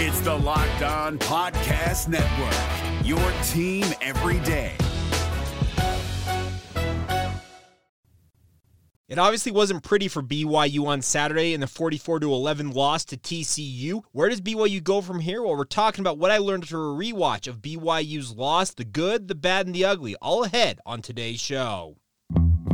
It's the Locked On Podcast Network, your team every day. It obviously wasn't pretty for BYU on Saturday in the 44 11 loss to TCU. Where does BYU go from here? Well, we're talking about what I learned through a rewatch of BYU's loss, the good, the bad, and the ugly, all ahead on today's show.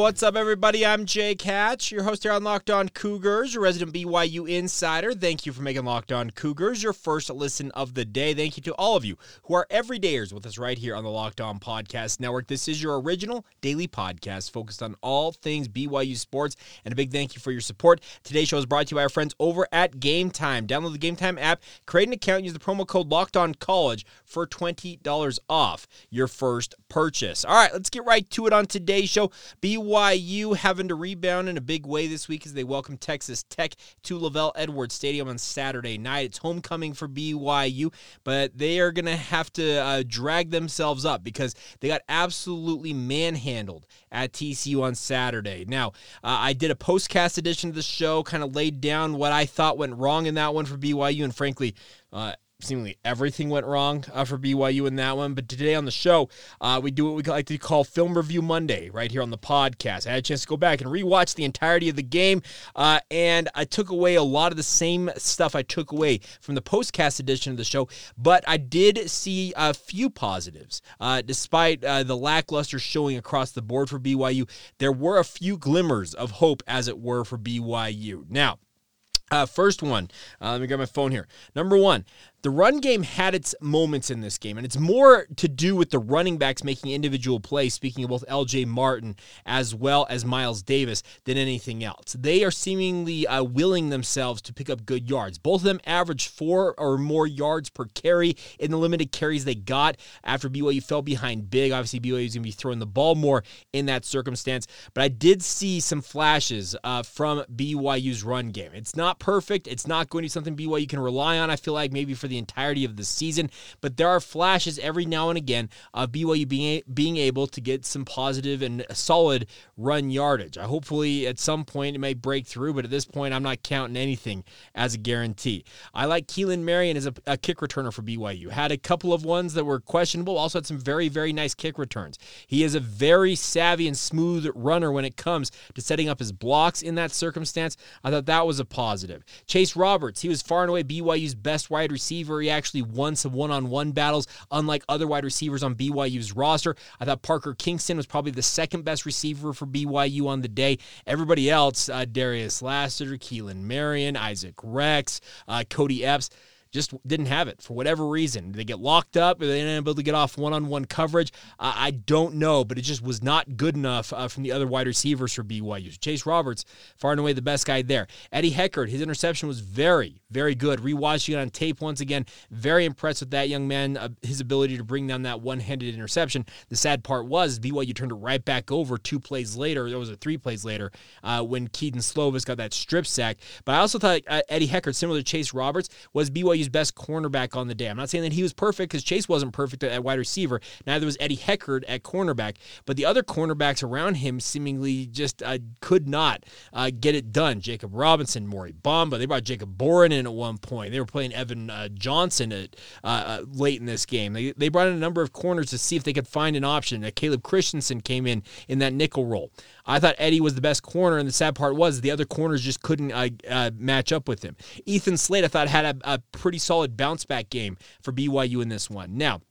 What's up, everybody? I'm Jake Hatch, your host here on Locked On Cougars, your resident BYU insider. Thank you for making Locked On Cougars your first listen of the day. Thank you to all of you who are everydayers with us right here on the Locked On Podcast Network. This is your original daily podcast focused on all things BYU sports, and a big thank you for your support. Today's show is brought to you by our friends over at Gametime. Download the Gametime app, create an account, use the promo code Locked On College for $20 off your first purchase. All right, let's get right to it on today's show. BYU having to rebound in a big way this week as they welcome Texas Tech to LaVell Edwards Stadium on Saturday night. It's homecoming for BYU, but they are going to have to uh, drag themselves up because they got absolutely manhandled at TCU on Saturday. Now, uh, I did a postcast edition of the show, kind of laid down what I thought went wrong in that one for BYU, and frankly, uh, seemingly everything went wrong uh, for BYU in that one. But today on the show, uh, we do what we like to call Film Review Monday right here on the podcast. I had a chance to go back and rewatch the entirety of the game, uh, and I took away a lot of the same stuff I took away from the postcast edition of the show. But I did see a few positives, uh, despite uh, the lackluster showing across the board for BYU. There were a few glimmers of hope, as it were, for BYU. Now. Uh, first one, uh, let me grab my phone here. Number one, the run game had its moments in this game, and it's more to do with the running backs making individual plays, speaking of both LJ Martin as well as Miles Davis, than anything else. They are seemingly uh, willing themselves to pick up good yards. Both of them averaged four or more yards per carry in the limited carries they got after BYU fell behind big. Obviously, BYU is going to be throwing the ball more in that circumstance, but I did see some flashes uh, from BYU's run game. It's not perfect, it's not going to be something BYU can rely on, I feel like, maybe for the entirety of the season. But there are flashes every now and again of BYU being being able to get some positive and solid run yardage. I hopefully at some point it may break through, but at this point I'm not counting anything as a guarantee. I like Keelan Marion as a, a kick returner for BYU. Had a couple of ones that were questionable. Also had some very very nice kick returns. He is a very savvy and smooth runner when it comes to setting up his blocks in that circumstance. I thought that was a positive. Chase Roberts, he was far and away BYU's best wide receiver receiver. He actually won some one on one battles, unlike other wide receivers on BYU's roster. I thought Parker Kingston was probably the second best receiver for BYU on the day. Everybody else, uh, Darius Lassiter, Keelan Marion, Isaac Rex, uh, Cody Epps, just didn't have it for whatever reason. They get locked up, they didn't able to get off one-on-one coverage. I don't know, but it just was not good enough uh, from the other wide receivers for BYU. Chase Roberts, far and away the best guy there. Eddie Heckard, his interception was very, very good. Rewatching it on tape once again, very impressed with that young man, uh, his ability to bring down that one-handed interception. The sad part was BYU turned it right back over two plays later. There was a three plays later uh, when Kedon Slovis got that strip sack. But I also thought uh, Eddie Heckard, similar to Chase Roberts, was BYU BYU's best cornerback on the day. I'm not saying that he was perfect because Chase wasn't perfect at wide receiver. Neither was Eddie Heckard at cornerback. But the other cornerbacks around him seemingly just uh, could not uh, get it done. Jacob Robinson, Mory Bamba. They brought Jacob Boren in at one point. They were playing Evan uh, Johnson at, uh, uh, late in this game. They, they brought in a number of corners to see if they could find an option. Uh, Caleb Christensen came in in that nickel role. I thought Eddie was the best corner, and the sad part was the other corners just couldn't match up with him. Ethan Slade, I thought, had a, a pretty solid bounce back game for BYU in this one. Now,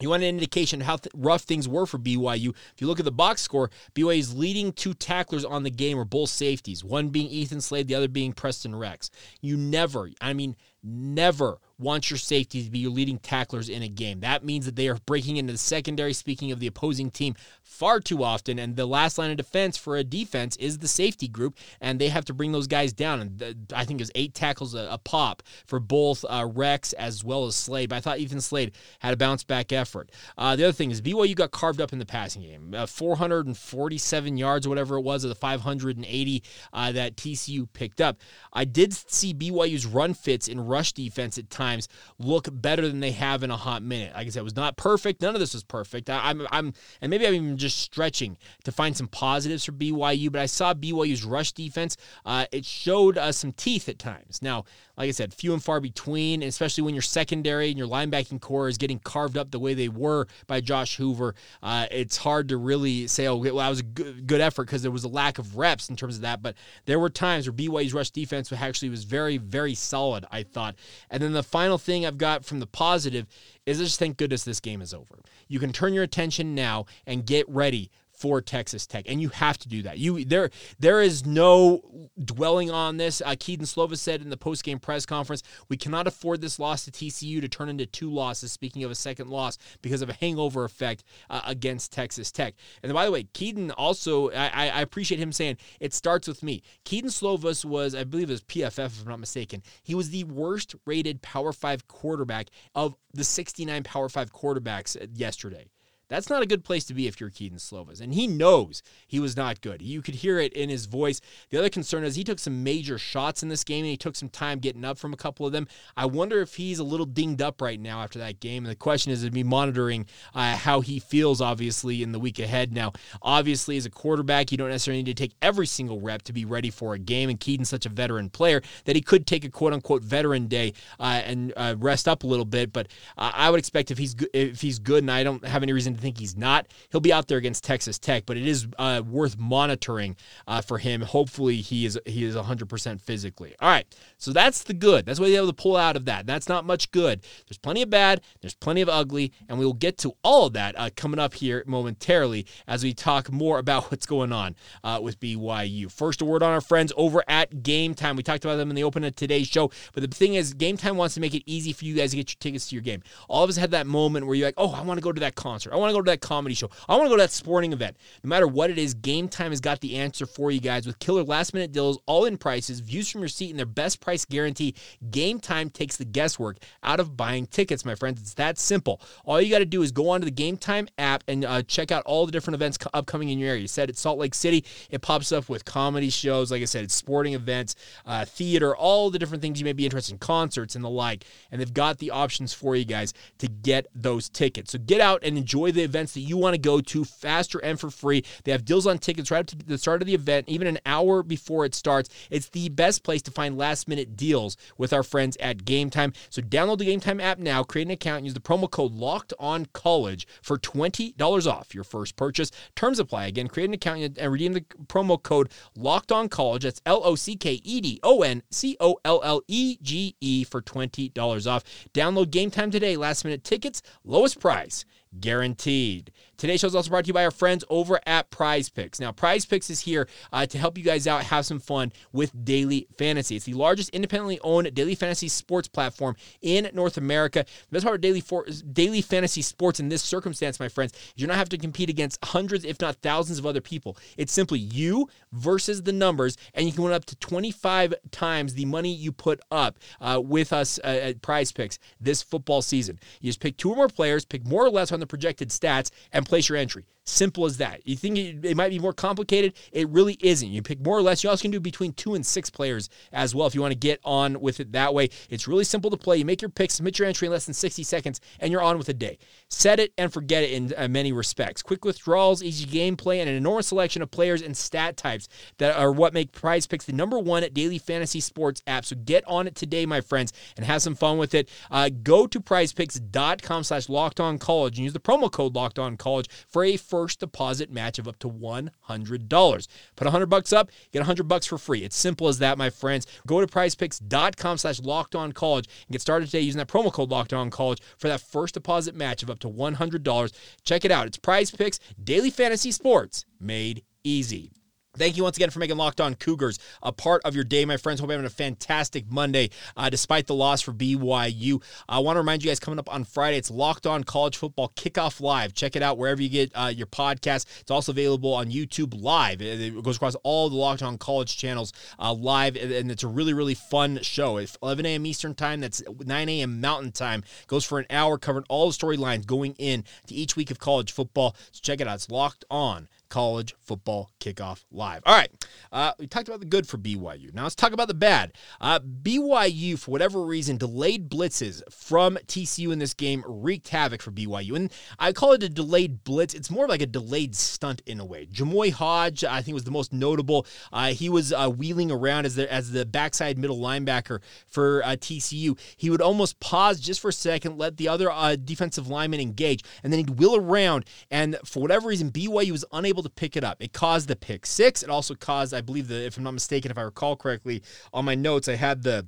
you want an indication of how th- rough things were for BYU. If you look at the box score, BYU's leading two tacklers on the game are both safeties, one being Ethan Slade, the other being Preston Rex. You never, I mean, never want your safety to be your leading tacklers in a game. That means that they are breaking into the secondary, speaking of the opposing team, far too often. And the last line of defense for a defense is the safety group, and they have to bring those guys down. And I think it was eight tackles a, a pop for both uh, Rex as well as Slade. But I thought Ethan Slade had a bounce back effort. Uh, the other thing is BYU got carved up in the passing game. Uh, 447 yards whatever it was of the 580 uh, that TCU picked up. I did see BYU's run fits in rush defense at times times look better than they have in a hot minute. Like I said, it was not perfect. None of this was perfect. I, am I'm, I'm, and maybe I'm even just stretching to find some positives for BYU. But I saw BYU's rush defense. Uh, it showed uh, some teeth at times. Now, like I said, few and far between, especially when your secondary and your linebacking corps is getting carved up the way they were by Josh Hoover. Uh, it's hard to really say, oh, well, that was a good, good effort because there was a lack of reps in terms of that. But there were times where BYU's rush defense actually was very, very solid, I thought. And then the final thing I've got from the positive is just thank goodness this game is over. You can turn your attention now and get ready for Texas Tech, and you have to do that. You there there is no dwelling on this. Uh, Kedon Slovis said in the post game press conference, "We cannot afford this loss to TCU to turn into two losses." Speaking of a second loss because of a hangover effect uh, against Texas Tech. And by the way, Kedon also I, I appreciate him saying it starts with me. Kedon Slovis was I believe it was PFF if I'm not mistaken. He was the worst rated Power Five quarterback of the 69 Power Five quarterbacks yesterday. That's not a good place to be if you're Kedon Slovis. And he knows he was not good. You could hear it in his voice. The other concern is he took some major shots in this game and he took some time getting up from a couple of them. I wonder if he's a little dinged up right now after that game. And the question is to be monitoring uh, how he feels, obviously, in the week ahead. Now, obviously, as a quarterback, you don't necessarily need to take every single rep to be ready for a game. And Kedon's such a veteran player that he could take a quote unquote veteran day uh, and uh, rest up a little bit. But I would expect if he's, go- if he's good, and I don't have any reason think he's not. He'll be out there against Texas Tech, but it is uh, worth monitoring uh, for him. Hopefully, he is he is 100% physically. All right, so that's the good. That's what you're able to pull out of that. That's not much good. There's plenty of bad. There's plenty of ugly, and we will get to all of that uh, coming up here momentarily as we talk more about what's going on uh, with BYU. First, a word on our friends over at Gametime. We talked about them in the open of today's show, but the thing is, Gametime wants to make it easy for you guys to get your tickets to your game. All of us had that moment where you're like, oh, I want to go to that concert. I want to go to that comedy show. I want to go to that sporting event. No matter what it is, Gametime has got the answer for you guys with killer last minute deals, all in prices, views from your seat, and their best price guarantee. Gametime takes the guesswork out of buying tickets, my friends. It's that simple. All you got to do is go onto the Gametime app and uh, check out all the different events co- upcoming in your area. You said it's Salt Lake City. It pops up with comedy shows. Like I said, it's sporting events, uh, theater, all the different things you may be interested in, concerts and the like. And they've got the options for you guys to get those tickets. So get out and enjoy the events that you want to go to faster and for free. They have deals on tickets right up to the start of the event, even an hour before it starts. It's the best place to find last minute deals with our friends at Gametime. So download the Gametime app now, create an account, and use the promo code Locked On College for twenty dollars off your first purchase. Terms apply. Again, create an account and redeem the promo code Locked On College. That's L O C K E D O N C O L L E G E for twenty dollars off. Download Gametime today. Last minute tickets, lowest price guaranteed. Today's show is also brought to you by our friends over at PrizePicks. Now, PrizePicks is here uh, to help you guys out, have some fun with daily fantasy. It's the largest independently owned daily fantasy sports platform in North America. The best part of daily, for, daily fantasy sports in this circumstance, my friends, is you're not having to compete against hundreds, if not thousands, of other people. It's simply you versus the numbers, and you can win up to 25 times the money you put up uh, with us uh, at PrizePicks this football season. You just pick two or more players, pick more or less on the projected stats, and place your entry. Simple as that. You think it, might be more complicated? It really isn't. You pick more or less. You also can do between two and six players as well if you want to get on with it that way. It's really simple to play. You make your pick, submit your entry in less than 60 seconds, and you're on with a day. Set it and forget it in uh, many respects. Quick withdrawals, easy gameplay, and an enormous selection of players and stat types that are what make PrizePicks the number one daily fantasy sports app. So get on it today, my friends, and have some fun with it. Uh, go to prizepicks.com slash locked on college and use the promo code locked on college for a first deposit match of up to $100. Put 100 bucks up, get 100 bucks for free. It's simple as that, my friends. Go to prizepicks.com slash locked on college and get started today using that promo code locked on college for that first deposit match of up to $100. Check it out. It's PrizePicks Daily Fantasy Sports made easy. Thank you once again for making Locked On Cougars a part of your day, my friends. Hope you're having a fantastic Monday uh, despite the loss for BYU. I want to remind you guys coming up on Friday, it's Locked On College Football Kickoff Live. Check it out wherever you get uh, your podcast. It's also available on YouTube live. It goes across all the Locked On College channels uh, live, and it's a really, really fun show. It's 11 a.m. Eastern Time, that's 9 a.m. Mountain Time. Goes for an hour, covering all the storylines going in to each week of college football. So check it out. It's Locked On college football kickoff live. All right, uh, we talked about the good for BYU. Now let's talk about the bad. Uh, BYU, for whatever reason, delayed blitzes from TCU in this game wreaked havoc for BYU, and I call it a delayed blitz. It's more like a delayed stunt in a way. Jamoi Hodge, I think, was the most notable. Uh, he was uh, wheeling around as the as the backside middle linebacker for uh, TCU. He would almost pause just for a second, let the other uh, defensive lineman engage, and then he'd wheel around. And for whatever reason, BYU was unable able to pick it up. It caused the pick six. It also caused, I believe, the if I'm not mistaken, if I recall correctly, on my notes, I had the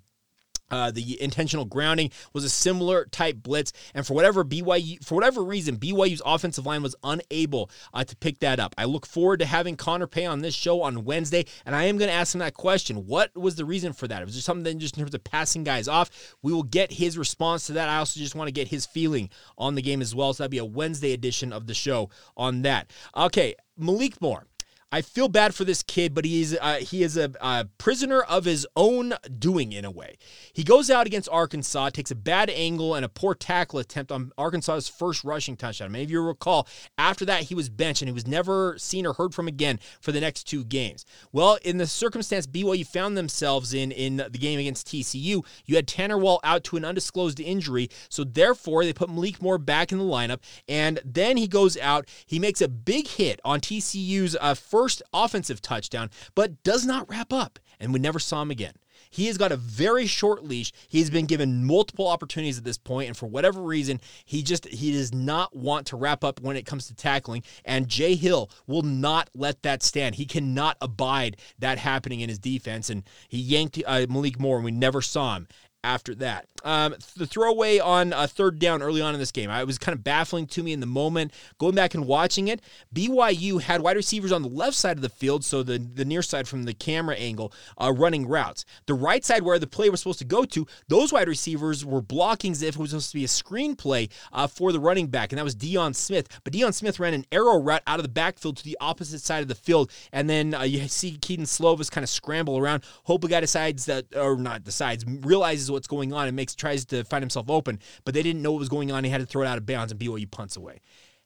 uh, the intentional grounding was a similar type blitz, and for whatever BYU, for whatever reason, BYU's offensive line was unable uh, to pick that up. I look forward to having Connor Pay on this show on Wednesday, and I am going to ask him that question: What was the reason for that? Was there something just in terms of passing guys off? We will get his response to that. I also just want to get his feeling on the game as well. So that'll be a Wednesday edition of the show on that. Okay, Malik Moore. I feel bad for this kid, but he's uh, he is a, a, prisoner of his own doing in a way. He goes out against Arkansas, takes a bad angle and a poor tackle attempt on Arkansas's first rushing touchdown. Many of you recall after that he was benched and he was never seen or heard from again for the next two games. Well, in the circumstance BYU found themselves in in the game against TCU, you had Tanner Wall out to an undisclosed injury, so therefore they put Malik Moore back in the lineup, and then he goes out, he makes a big hit on TCU's uh, first first offensive touchdown, but does not wrap up, and we never saw him again. He has got a very short leash. He's been given multiple opportunities at this point, and for whatever reason, he just he does not want to wrap up when it comes to tackling. And Jay Hill will not let that stand. He cannot abide that happening in his defense, and he yanked uh, Malik Moore, and we never saw him after that. Um, the throwaway on a third down early on in this game, I was kind of baffling to me in the moment. Going back and watching it, BYU had wide receivers on the left side of the field, so the, the near side from the camera angle, uh, running routes. The right side where the play was supposed to go to, those wide receivers were blocking as if it was supposed to be a screen play uh, for the running back, and that was Deion Smith. But Deion Smith ran an arrow route out of the backfield to the opposite side of the field, and then uh, you see Kedon Slovis kind of scramble around. Hope a guy decides that, or not decides, realizes what's going on and makes tries to find himself open, but they didn't know what was going on. He had to throw it out of bounds, and BYU punts away.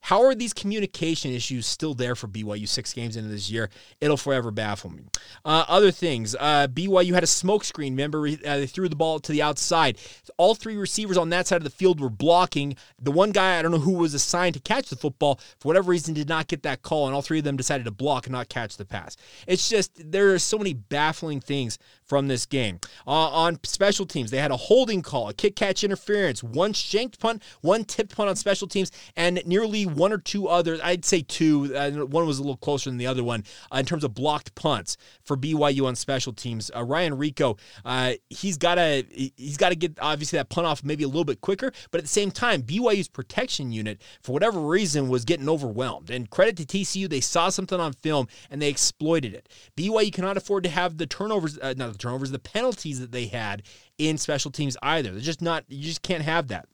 How are these communication issues still there for BYU six games into this year? It'll forever baffle me. Uh, other things, uh, BYU had a smokescreen. Remember, uh, they threw the ball to the outside. All three receivers on that side of the field were blocking. The one guy, I don't know who was assigned to catch the football, for whatever reason, did not get that call, and all three of them decided to block and not catch the pass. It's just, there are so many baffling things from this game. Uh, on special teams, they had a holding call, a kick catch interference, one shanked punt, one tipped punt on special teams, and nearly one or two others. I'd say two. Uh, one was a little closer than the other one uh, in terms of blocked punts for BYU on special teams. Uh, Ryan Rehkow, uh, he's got to he's got to get obviously that punt off maybe a little bit quicker, but at the same time, BYU's protection unit for whatever reason was getting overwhelmed. And credit to TCU, they saw something on film and they exploited it. BYU cannot afford to have the turnovers, uh, not the turnovers, the penalties that they had in special teams either. They're just not. You just can't have that.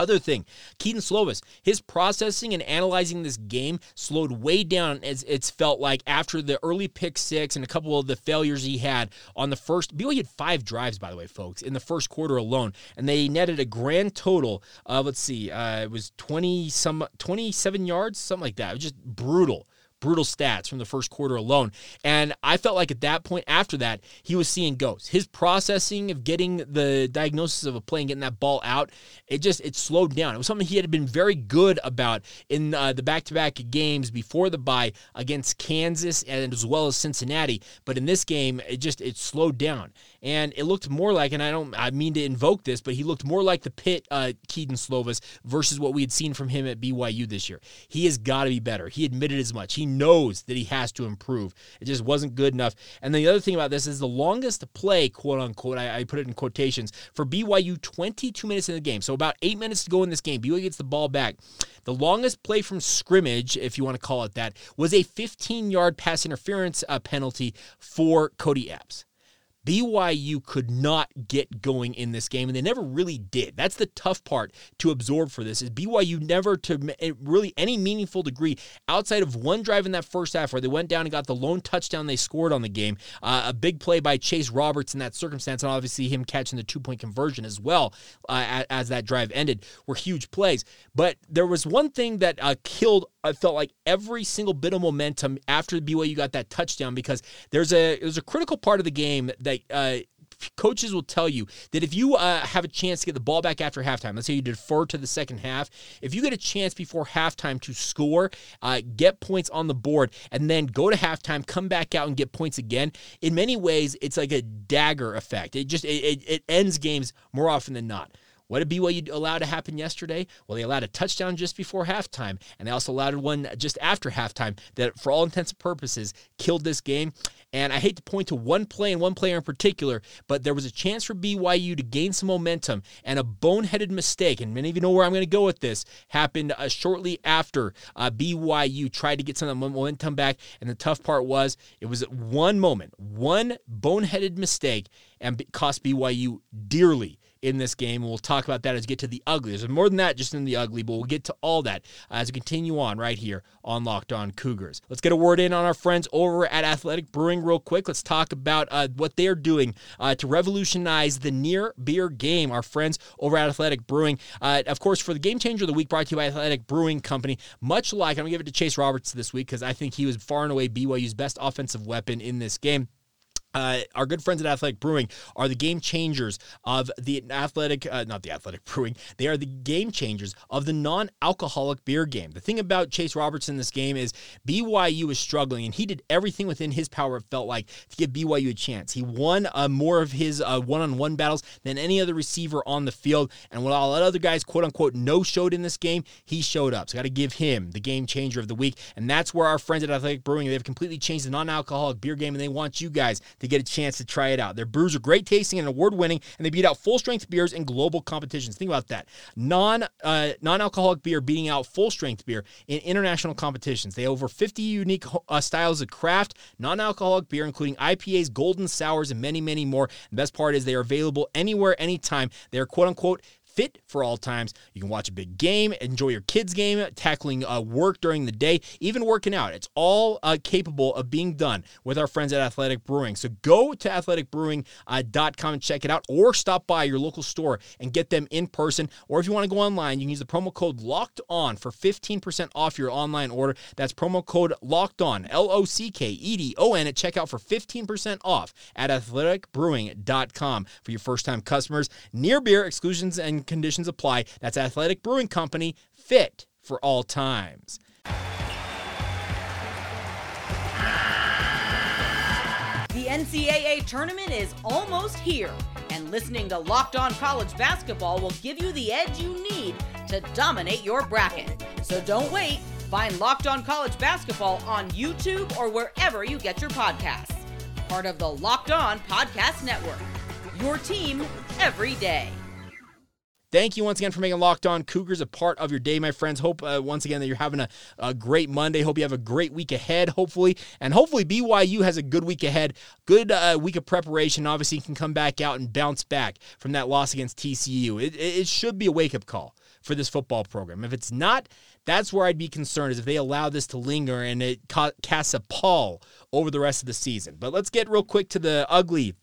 Other thing, Kedon Slovis, his processing and analyzing this game slowed way down as it's felt like after the early pick six and a couple of the failures he had on the first. BYU had five drives, by the way, folks, in the first quarter alone, and they netted a grand total of let's see, uh, it was twenty some twenty seven yards, something like that. It was just brutal brutal stats from the first quarter alone. And I felt like at that point, after that, he was seeing ghosts. His processing of getting the diagnosis of a play and getting that ball out, it just it slowed down. It was something he had been very good about in uh, the back-to-back games before the bye against Kansas and as well as Cincinnati. But in this game, it just it slowed down. And it looked more like, and I don't, I mean to invoke this, but he looked more like the Pitt uh, Kedon Slovis versus what we had seen from him at BYU this year. He has got to be better. He admitted as much. He knows that he has to improve. It just wasn't good enough. And the other thing about this is the longest play, quote unquote, I, I put it in quotations, for BYU 22 minutes in the game. So about eight minutes to go in this game. BYU gets the ball back. The longest play from scrimmage, if you want to call it that, was a 15 yard pass interference uh, penalty for Cody Epps. BYU could not get going in this game, and they never really did. That's the tough part to absorb for this is BYU never to eh, really any meaningful degree outside of one drive in that first half where they went down and got the lone touchdown they scored on the game. Uh, a big play by Chase Roberts in that circumstance, and obviously him catching the two point conversion as well uh, as that drive ended were huge plays. But there was one thing that uh, killed I felt like every single bit of momentum after BYU got that touchdown because there's a there's a critical part of the game that uh, coaches will tell you that if you uh, have a chance to get the ball back after halftime, let's say you defer to the second half, if you get a chance before halftime to score, uh, get points on the board, and then go to halftime, come back out and get points again, in many ways, it's like a dagger effect. It just it, it, it ends games more often than not. What did BYU allow to happen yesterday? Well, they allowed a touchdown just before halftime, and they also allowed one just after halftime that, for all intents and purposes, killed this game. And I hate to point to one play and one player in particular, but there was a chance for BYU to gain some momentum, and a boneheaded mistake, and many of you know where I'm going to go with this, happened uh, shortly after uh, BYU tried to get some of the momentum back. And the tough part was it was one moment, one boneheaded mistake, and cost BYU dearly in this game. We'll talk about that as we get to the ugly. There's more than that just in the ugly, but we'll get to all that as we continue on right here on Locked On Cougars. Let's get a word in on our friends over at Athletic Brewing real quick. Let's talk about uh, what they're doing uh, to revolutionize the near beer game. Our friends over at Athletic Brewing. Uh, of course, for the game changer of the week brought to you by Athletic Brewing Company, much like I'm going to give it to Chase Roberts this week because I think he was far and away BYU's best offensive weapon in this game. Uh, our good friends at Athletic Brewing are the game changers of the athletic, uh, not the athletic brewing. They are the game changers of the non-alcoholic beer game. The thing about Chase Robertson in this game is BYU is struggling, and he did everything within his power. It felt like to give BYU a chance. He won uh, more of his uh, one-on-one battles than any other receiver on the field, and while all other guys, quote unquote, no showed in this game, he showed up. So, got to give him the game changer of the week, and that's where our friends at Athletic Brewing they've completely changed the non-alcoholic beer game, and they want you guys to get a chance to try it out. Their brews are great tasting and award winning, and they beat out full strength beers in global competitions. Think about that. Non uh, non alcoholic beer beating out full strength beer in international competitions. They have over 50 unique uh, styles of craft non alcoholic beer, including IPAs, golden sours, and many, many more. The best part is they are available anywhere, anytime. They are quote unquote fit for all times. You can watch a big game, enjoy your kids' game, tackling uh, work during the day, even working out. It's all uh, capable of being done with our friends at Athletic Brewing. So go to athleticbrewing.com and check it out, or stop by your local store and get them in person. Or if you want to go online, you can use the promo code Locked On for 15% off your online order. That's promo code Locked On, L O C K E D O N, at checkout for 15% off at athleticbrewing.com for your first time customers. Near beer exclusions and conditions apply. That's Athletic Brewing Company, fit for all times. The NCAA tournament is almost here, and listening to Locked On College Basketball will give you the edge you need to dominate your bracket. So don't wait. Find Locked On College Basketball on YouTube or wherever you get your podcasts. Part of the Locked On Podcast Network. Your team every day. Thank you once again for making Locked On Cougars a part of your day, my friends. Hope uh, once again that you're having a, a, great Monday. Hope you have a great week ahead, hopefully. And hopefully BYU has a good week ahead, good uh, week of preparation. Obviously, you can come back out and bounce back from that loss against TCU. It, it should be a wake up call for this football program. If it's not, that's where I'd be concerned is if they allow this to linger and it casts a pall over the rest of the season. But let's get real quick to the ugly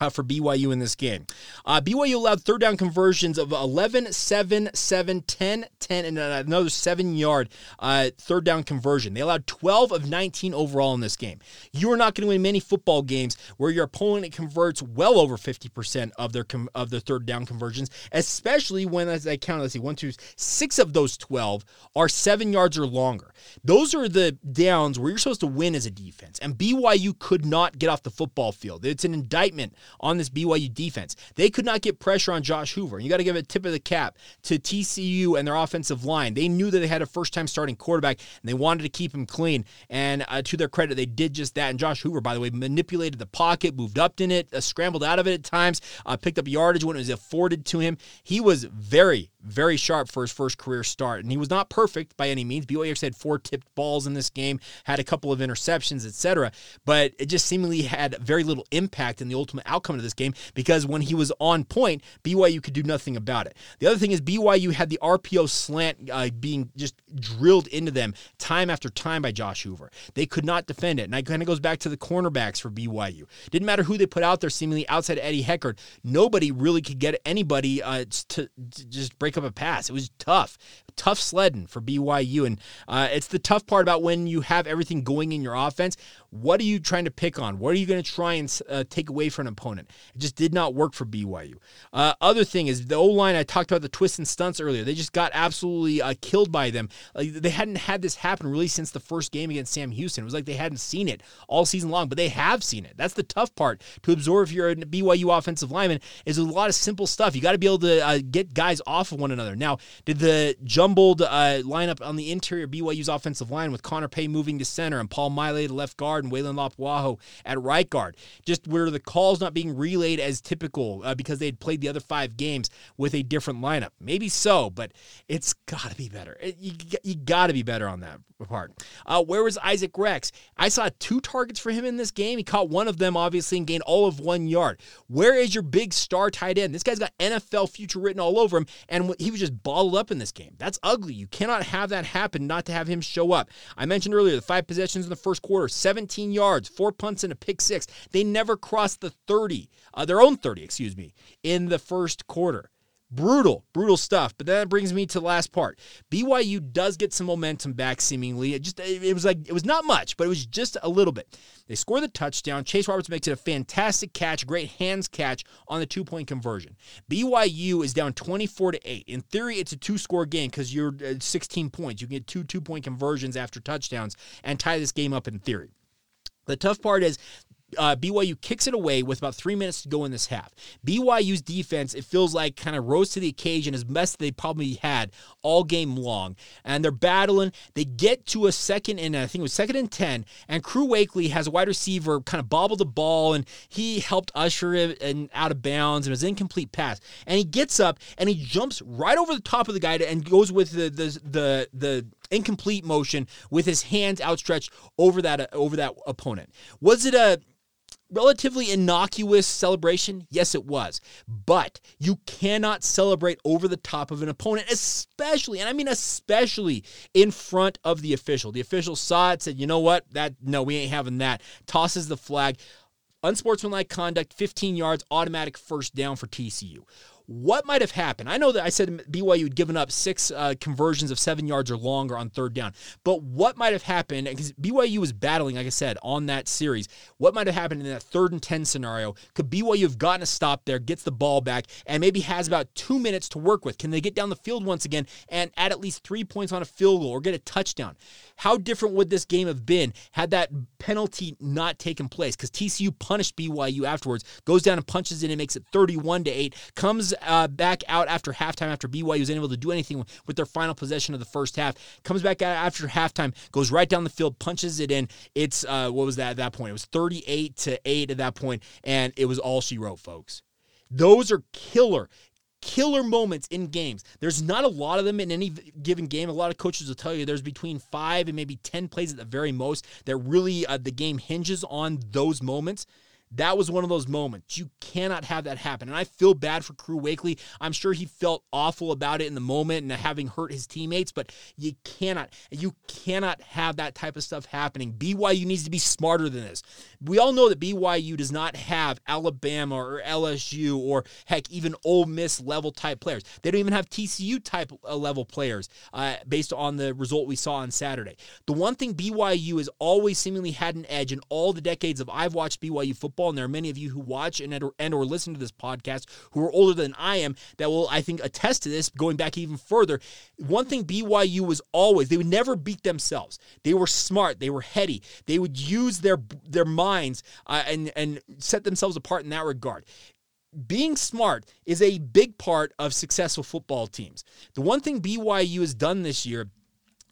uh, for BYU in this game. Uh, BYU allowed third down conversions of 11, 7, 7, 10, 10, and another seven yard uh, third down conversion. They allowed 12 of 19 overall in this game. You are not going to win many football games where your opponent converts well over 50% of their com- of their third down conversions, especially when, as I count, let's see, one, two, six of those 12 are seven yards or longer. Those are the downs where you're supposed to win as a defense, and BYU could not get off the football field. It's an indictment on this BYU defense. They could not get pressure on Josh Hoover. You got to give a tip of the cap to TCU and their offensive line. They knew that they had a first time starting quarterback and they wanted to keep him clean. And uh, to their credit, they did just that. And Josh Hoover, by the way, manipulated the pocket, moved up in it, uh, scrambled out of it at times, uh, picked up yardage when it was afforded to him. He was very, very sharp for his first career start. And he was not perfect by any means. BYU had four tipped balls in this game, had a couple of interceptions, etc. But it just seemingly had very little impact in the ultimate outcome of this game because when he was on point, BYU could do nothing about it. The other thing is BYU had the RPO slant uh, being just drilled into them time after time by Josh Hoover. They could not defend it. And it kind of goes back to the cornerbacks for BYU. Didn't matter who they put out there, seemingly outside Eddie Heckard. Nobody really could get anybody uh, to, to just break up a pass. It was tough tough sledding for BYU. And uh, it's the tough part about when you have everything going in your offense. What are you trying to pick on? What are you going to try and uh, take away from an opponent? It just did not work for BYU. Uh, other thing is the O line. I talked about the twists and stunts earlier. They just got absolutely uh, killed by them. Like, they hadn't had this happen really since the first game against Sam Houston. It was like they hadn't seen it all season long, but they have seen it. That's the tough part to absorb if you're a BYU offensive lineman. Is a lot of simple stuff. You got to be able to uh, get guys off of one another. Now, did the jumbled uh, lineup on the interior BYU's offensive line with Connor Pay moving to center and Paul Maile to left guard and Weylin Lapuaho at right guard. Just where the calls not being relayed as typical uh, because they had played the other five games with a different lineup. Maybe so, but it's got to be better. It, you you got to be better on that part. Uh, where was Isaac Rex? I saw two targets for him in this game. He caught one of them, obviously, and gained all of one yard. Where is your big star tight end? This guy's got NFL future written all over him, and he was just bottled up in this game. That's ugly. You cannot have that happen, not to have him show up. I mentioned earlier the five possessions in the first quarter 17 yards, four punts, and a pick six. They never crossed the 30, uh, their own 30, excuse me, in the first quarter. Brutal, brutal stuff. But that brings me to the last part. BYU does get some momentum back, seemingly. It just it was like it was not much, but it was just a little bit. They score the touchdown. Chase Roberts makes it a fantastic catch, great hands catch on the two point conversion. BYU is down 24 to 8. In theory, it's a two score game because you're uh, 16 points. You can get two two point conversions after touchdowns and tie this game up in theory. The tough part is uh, BYU kicks it away with about three minutes to go in this half. BYU's defense, it feels like, kind of rose to the occasion as best they probably had all game long. And they're battling. They get to a second and I think it was second and 10. And Crew Wakley has a wide receiver kind of bobble the ball and he helped usher it and out of bounds and was incomplete pass. And he gets up and he jumps right over the top of the guy and goes with the, the, the, the incomplete motion with his hands outstretched over that over that opponent. Was it a relatively innocuous celebration? Yes, it was. But you cannot celebrate over the top of an opponent, especially, and I mean especially in front of the official. The official saw it, said, you know what? That no, we ain't having that. Tosses the flag. Unsportsmanlike conduct, 15 yards, automatic first down for TCU. What might have happened? I know that I said BYU had given up six uh, conversions of seven yards or longer on third down, but what might have happened? Because BYU was battling, like I said, on that series. What might have happened in that third and 10 scenario? Could BYU have gotten a stop there, gets the ball back, and maybe has about two minutes to work with? Can they get down the field once again and add at least three points on a field goal or get a touchdown? How different would this game have been had that penalty not taken place? Because TCU punished BYU afterwards, goes down and punches in and makes it 31 to 8, comes uh, back out after halftime after BYU was unable to do anything with their final possession of the first half. Comes back out after halftime, goes right down the field, punches it in. It's uh, what was that at that point? It was 38 to 8 at that point, and it was all she wrote, folks. Those are killer, killer moments in games. There's not a lot of them in any given game. A lot of coaches will tell you there's between five and maybe 10 plays at the very most that really uh, the game hinges on those moments. That was one of those moments. You cannot have that happen. And I feel bad for Crew Wakley. I'm sure he felt awful about it in the moment and having hurt his teammates, but you cannot, you cannot have that type of stuff happening. BYU needs to be smarter than this. We all know that BYU does not have Alabama or LSU or heck, even Ole Miss level type players. They don't even have TCU type uh, level players uh, based on the result we saw on Saturday. The one thing BYU has always seemingly had an edge in all the decades of I've watched BYU football football, and there are many of you who watch and and or listen to this podcast who are older than I am that will, I think, attest to this. Going back even further, one thing BYU was always they would never beat themselves. They were smart. They were heady. They would use their their minds uh, and and set themselves apart in that regard being smart is a big part of successful football teams. The one thing BYU has done this year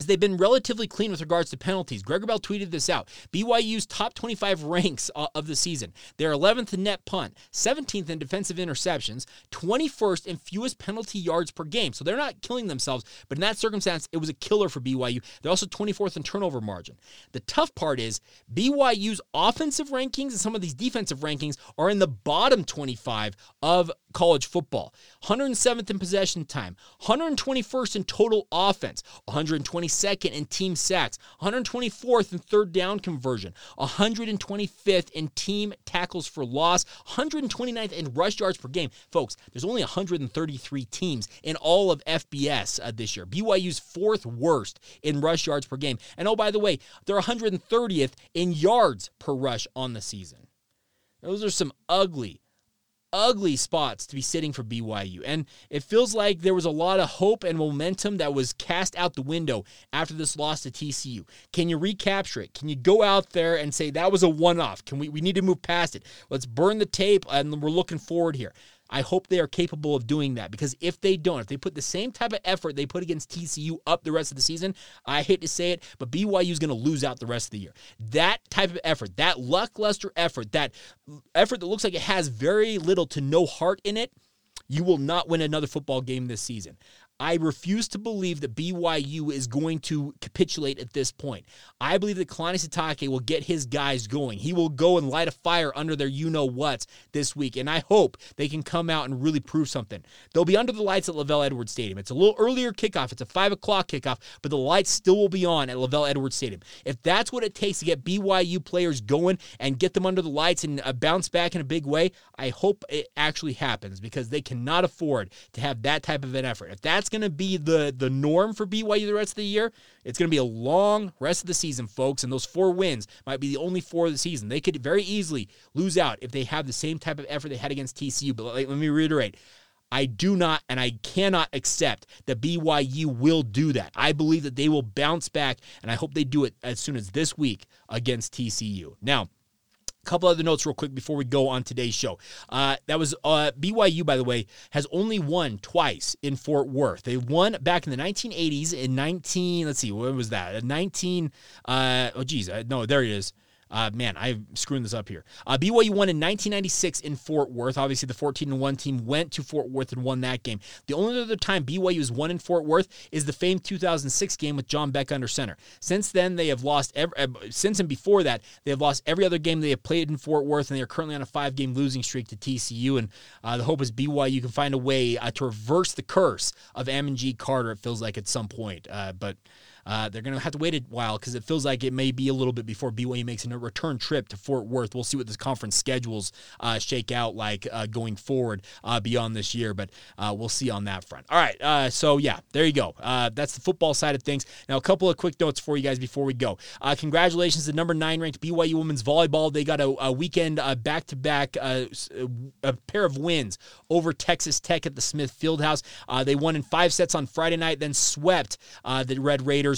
they've been relatively clean with regards to penalties. Gregor Bell tweeted this out. BYU's top 25 ranks uh, of the season. They're 11th in net punt, 17th in defensive interceptions, 21st in fewest penalty yards per game. So they're not killing themselves, but in that circumstance, it was a killer for BYU. They're also 24th in turnover margin. The tough part is BYU's offensive rankings and some of these defensive rankings are in the bottom 25 of college football. 107th in possession time, 121st in total offense, 122nd in team sacks, 124th in third down conversion, 125th in team tackles for loss, 129th in rush yards per game. Folks, there's only 133 teams in all of FBS uh, this year. BYU's fourth worst in rush yards per game. And oh, by the way, they're 130th in yards per rush on the season. Those are some ugly, ugly spots to be sitting for BYU. And it feels like there was a lot of hope and momentum that was cast out the window after this loss to TCU. Can you recapture it? Can you go out there and say that was a one off? Can we we need to move past it? Let's burn the tape and we're looking forward here. I hope they are capable of doing that because if they don't, if they put the same type of effort they put against TCU up the rest of the season, I hate to say it, but BYU is going to lose out the rest of the year. That type of effort, that lackluster effort, that effort that looks like it has very little to no heart in it, you will not win another football game this season. I refuse to believe that BYU is going to capitulate at this point. I believe that Kalani Sitake will get his guys going. He will go and light a fire under their you know what's this week. And I hope they can come out and really prove something. They'll be under the lights at LaVell Edwards Stadium. It's a little earlier kickoff. It's a 5 o'clock kickoff, but the lights still will be on at LaVell Edwards Stadium. If that's what it takes to get BYU players going and get them under the lights and uh, bounce back in a big way, I hope it actually happens because they cannot afford to have that type of an effort. If that's going to be the the norm for BYU the rest of the year, it's going to be a long rest of the season, folks. And those four wins might be the only four of the season. They could very easily lose out if they have the same type of effort they had against TCU. But let, let me reiterate. I do not and I cannot accept that BYU will do that. I believe that they will bounce back, and I hope they do it as soon as this week against TCU. Now, couple other notes real quick before we go on today's show. Uh, that was uh, BYU, by the way, has only won twice in Fort Worth. They won back in the 1980s in 19. Let's see, what was that? 19. Uh, oh, geez, uh, no, there it is. Uh, man, I'm screwing this up here. Uh, BYU won in 1996 in Fort Worth. Obviously, the 14 1 team went to Fort Worth and won that game. The only other time BYU has won in Fort Worth is the famed 2006 game with John Beck under center. Since then, they have lost every, uh, since and before that, they have lost every other game they have played in Fort Worth, and they are currently on a five game losing streak to TCU. And uh, the hope is BYU can find a way uh, to reverse the curse of Amon G. Carter, it feels like at some point. Uh, but uh, they're going to have to wait a while because it feels like it may be a little bit before BYU makes a return trip to Fort Worth. We'll see what this conference schedules uh, shake out like uh, going forward uh, beyond this year, but uh, we'll see on that front. All right, uh, so yeah, there you go. that's the football side of things. Now, a couple of quick notes for you guys before we go. congratulations to number nine ranked BYU women's volleyball. They got a, a weekend back to back a pair of wins over Texas Tech at the Smith Fieldhouse. they won in five sets on Friday night, then swept the Red Raiders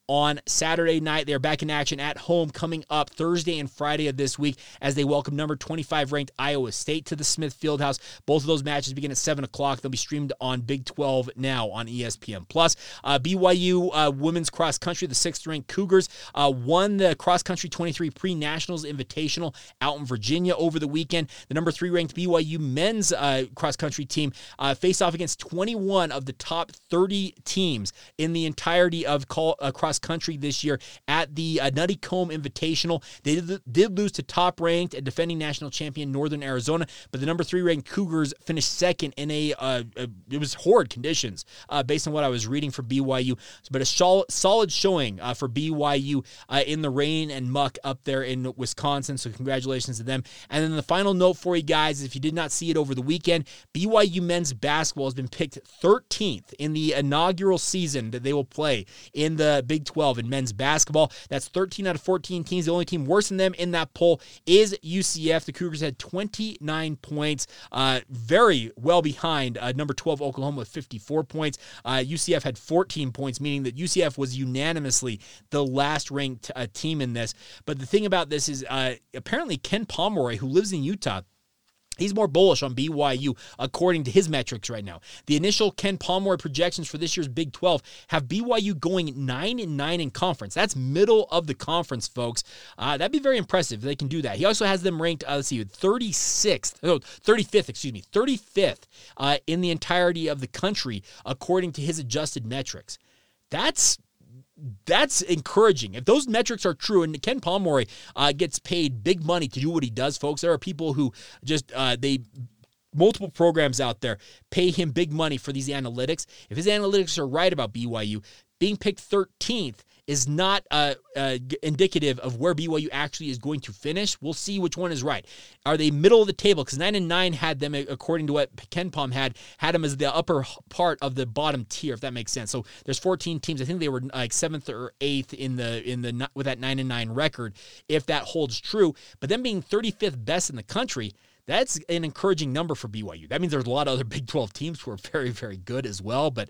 on Saturday night. They're back in action at home coming up Thursday and Friday of this week as they welcome number 25 ranked Iowa State to the Smith Fieldhouse. Both of those matches begin at 7 o'clock. They'll be streamed on Big 12 now on ESPN. Plus, uh, BYU uh, women's cross country, the sixth ranked Cougars, uh, won the cross country 23 pre nationals invitational out in Virginia over the weekend. The number three ranked BYU men's uh, cross country team uh, faced off against 21 of the top 30 teams in the entirety of call, cross country this year at the uh, Nuttycombe Invitational. They did, did lose to top ranked and defending national champion Northern Arizona, but the number three ranked Cougars finished second in a, uh, a it was horrid conditions uh, based on what I was reading for BYU. But a sol- solid showing uh, for BYU uh, in the rain and muck up there in Wisconsin. So congratulations to them. And then the final note for you guys, if you did not see it over the weekend, BYU men's basketball has been picked 13th in the inaugural season that they will play in the Big Big 12 in men's basketball. That's 13 out of 14 teams. The only team worse than them in that poll is UCF. The Cougars had 29 points, uh, very well behind uh, number 12 Oklahoma with 54 points. Uh, UCF had 14 points, meaning that UCF was unanimously the last ranked uh, team in this. But the thing about this is uh, apparently Ken Pomeroy, who lives in Utah, He's more bullish on BYU according to his metrics right now. The initial Ken Pomeroy projections for this year's Big 12 have BYU going 9 and 9 in conference. That's middle of the conference, folks. Uh, that'd be very impressive if they can do that. He also has them ranked, uh, let's see, 36th, oh, 35th, excuse me, 35th uh, in the entirety of the country according to his adjusted metrics. That's that's encouraging. If those metrics are true, and Ken Pomeroy uh, gets paid big money to do what he does, folks, there are people who just uh, they multiple programs out there pay him big money for these analytics. If his analytics are right about BYU, being picked 13th is not uh, uh, indicative of where BYU actually is going to finish. We'll see which one is right. Are they middle of the table? Because nine and nine had them, according to what KenPom had, had them as the upper part of the bottom tier, if that makes sense. So there's 14 teams. I think they were like seventh or eighth in the in the with that nine and nine record, if that holds true. But them being 35th best in the country. That's an encouraging number for BYU. That means there's a lot of other Big 12 teams who are very, very good as well. But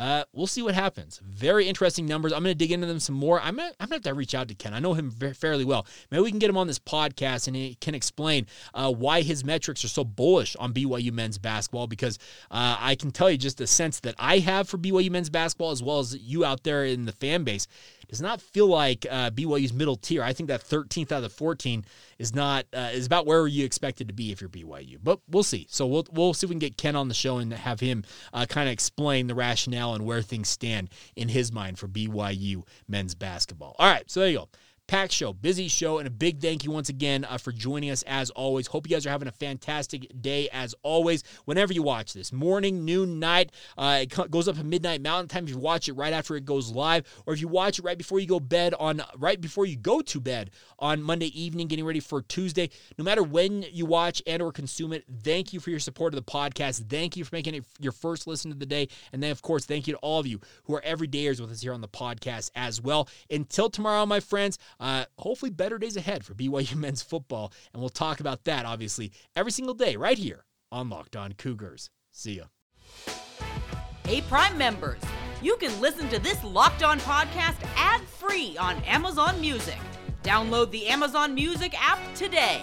uh, we'll see what happens. Very interesting numbers. I'm going to dig into them some more. I'm going to have to reach out to Ken. I know him very, fairly well. Maybe we can get him on this podcast and he can explain uh, why his metrics are so bullish on BYU men's basketball because uh, I can tell you just the sense that I have for BYU men's basketball as well as you out there in the fan base does not feel like uh, BYU's middle tier. I think that 13th out of the 14 is not uh, is about where you expected to be if you're BYU. But we'll see. So we'll we'll see if we can get Ken on the show and have him uh, kind of explain the rationale and where things stand in his mind for BYU men's basketball. All right, so there you go packed show, busy show, and a big thank you once again uh, for joining us as always. Hope you guys are having a fantastic day as always. Whenever you watch this, morning, noon, night, uh, it goes up at midnight Mountain Time. If you watch it right after it goes live, or if you watch it right before you go bed on right before you go to bed on Monday evening, getting ready for Tuesday. No matter when you watch and or consume it, thank you for your support of the podcast. Thank you for making it your first listen of the day, and then of course, thank you to all of you who are everydayers with us here on the podcast as well. Until tomorrow, my friends. Uh, hopefully, better days ahead for BYU men's football. And we'll talk about that, obviously, every single day right here on Locked On Cougars. See ya. Hey, Prime members, you can listen to this Locked On podcast ad free on Amazon Music. Download the Amazon Music app today.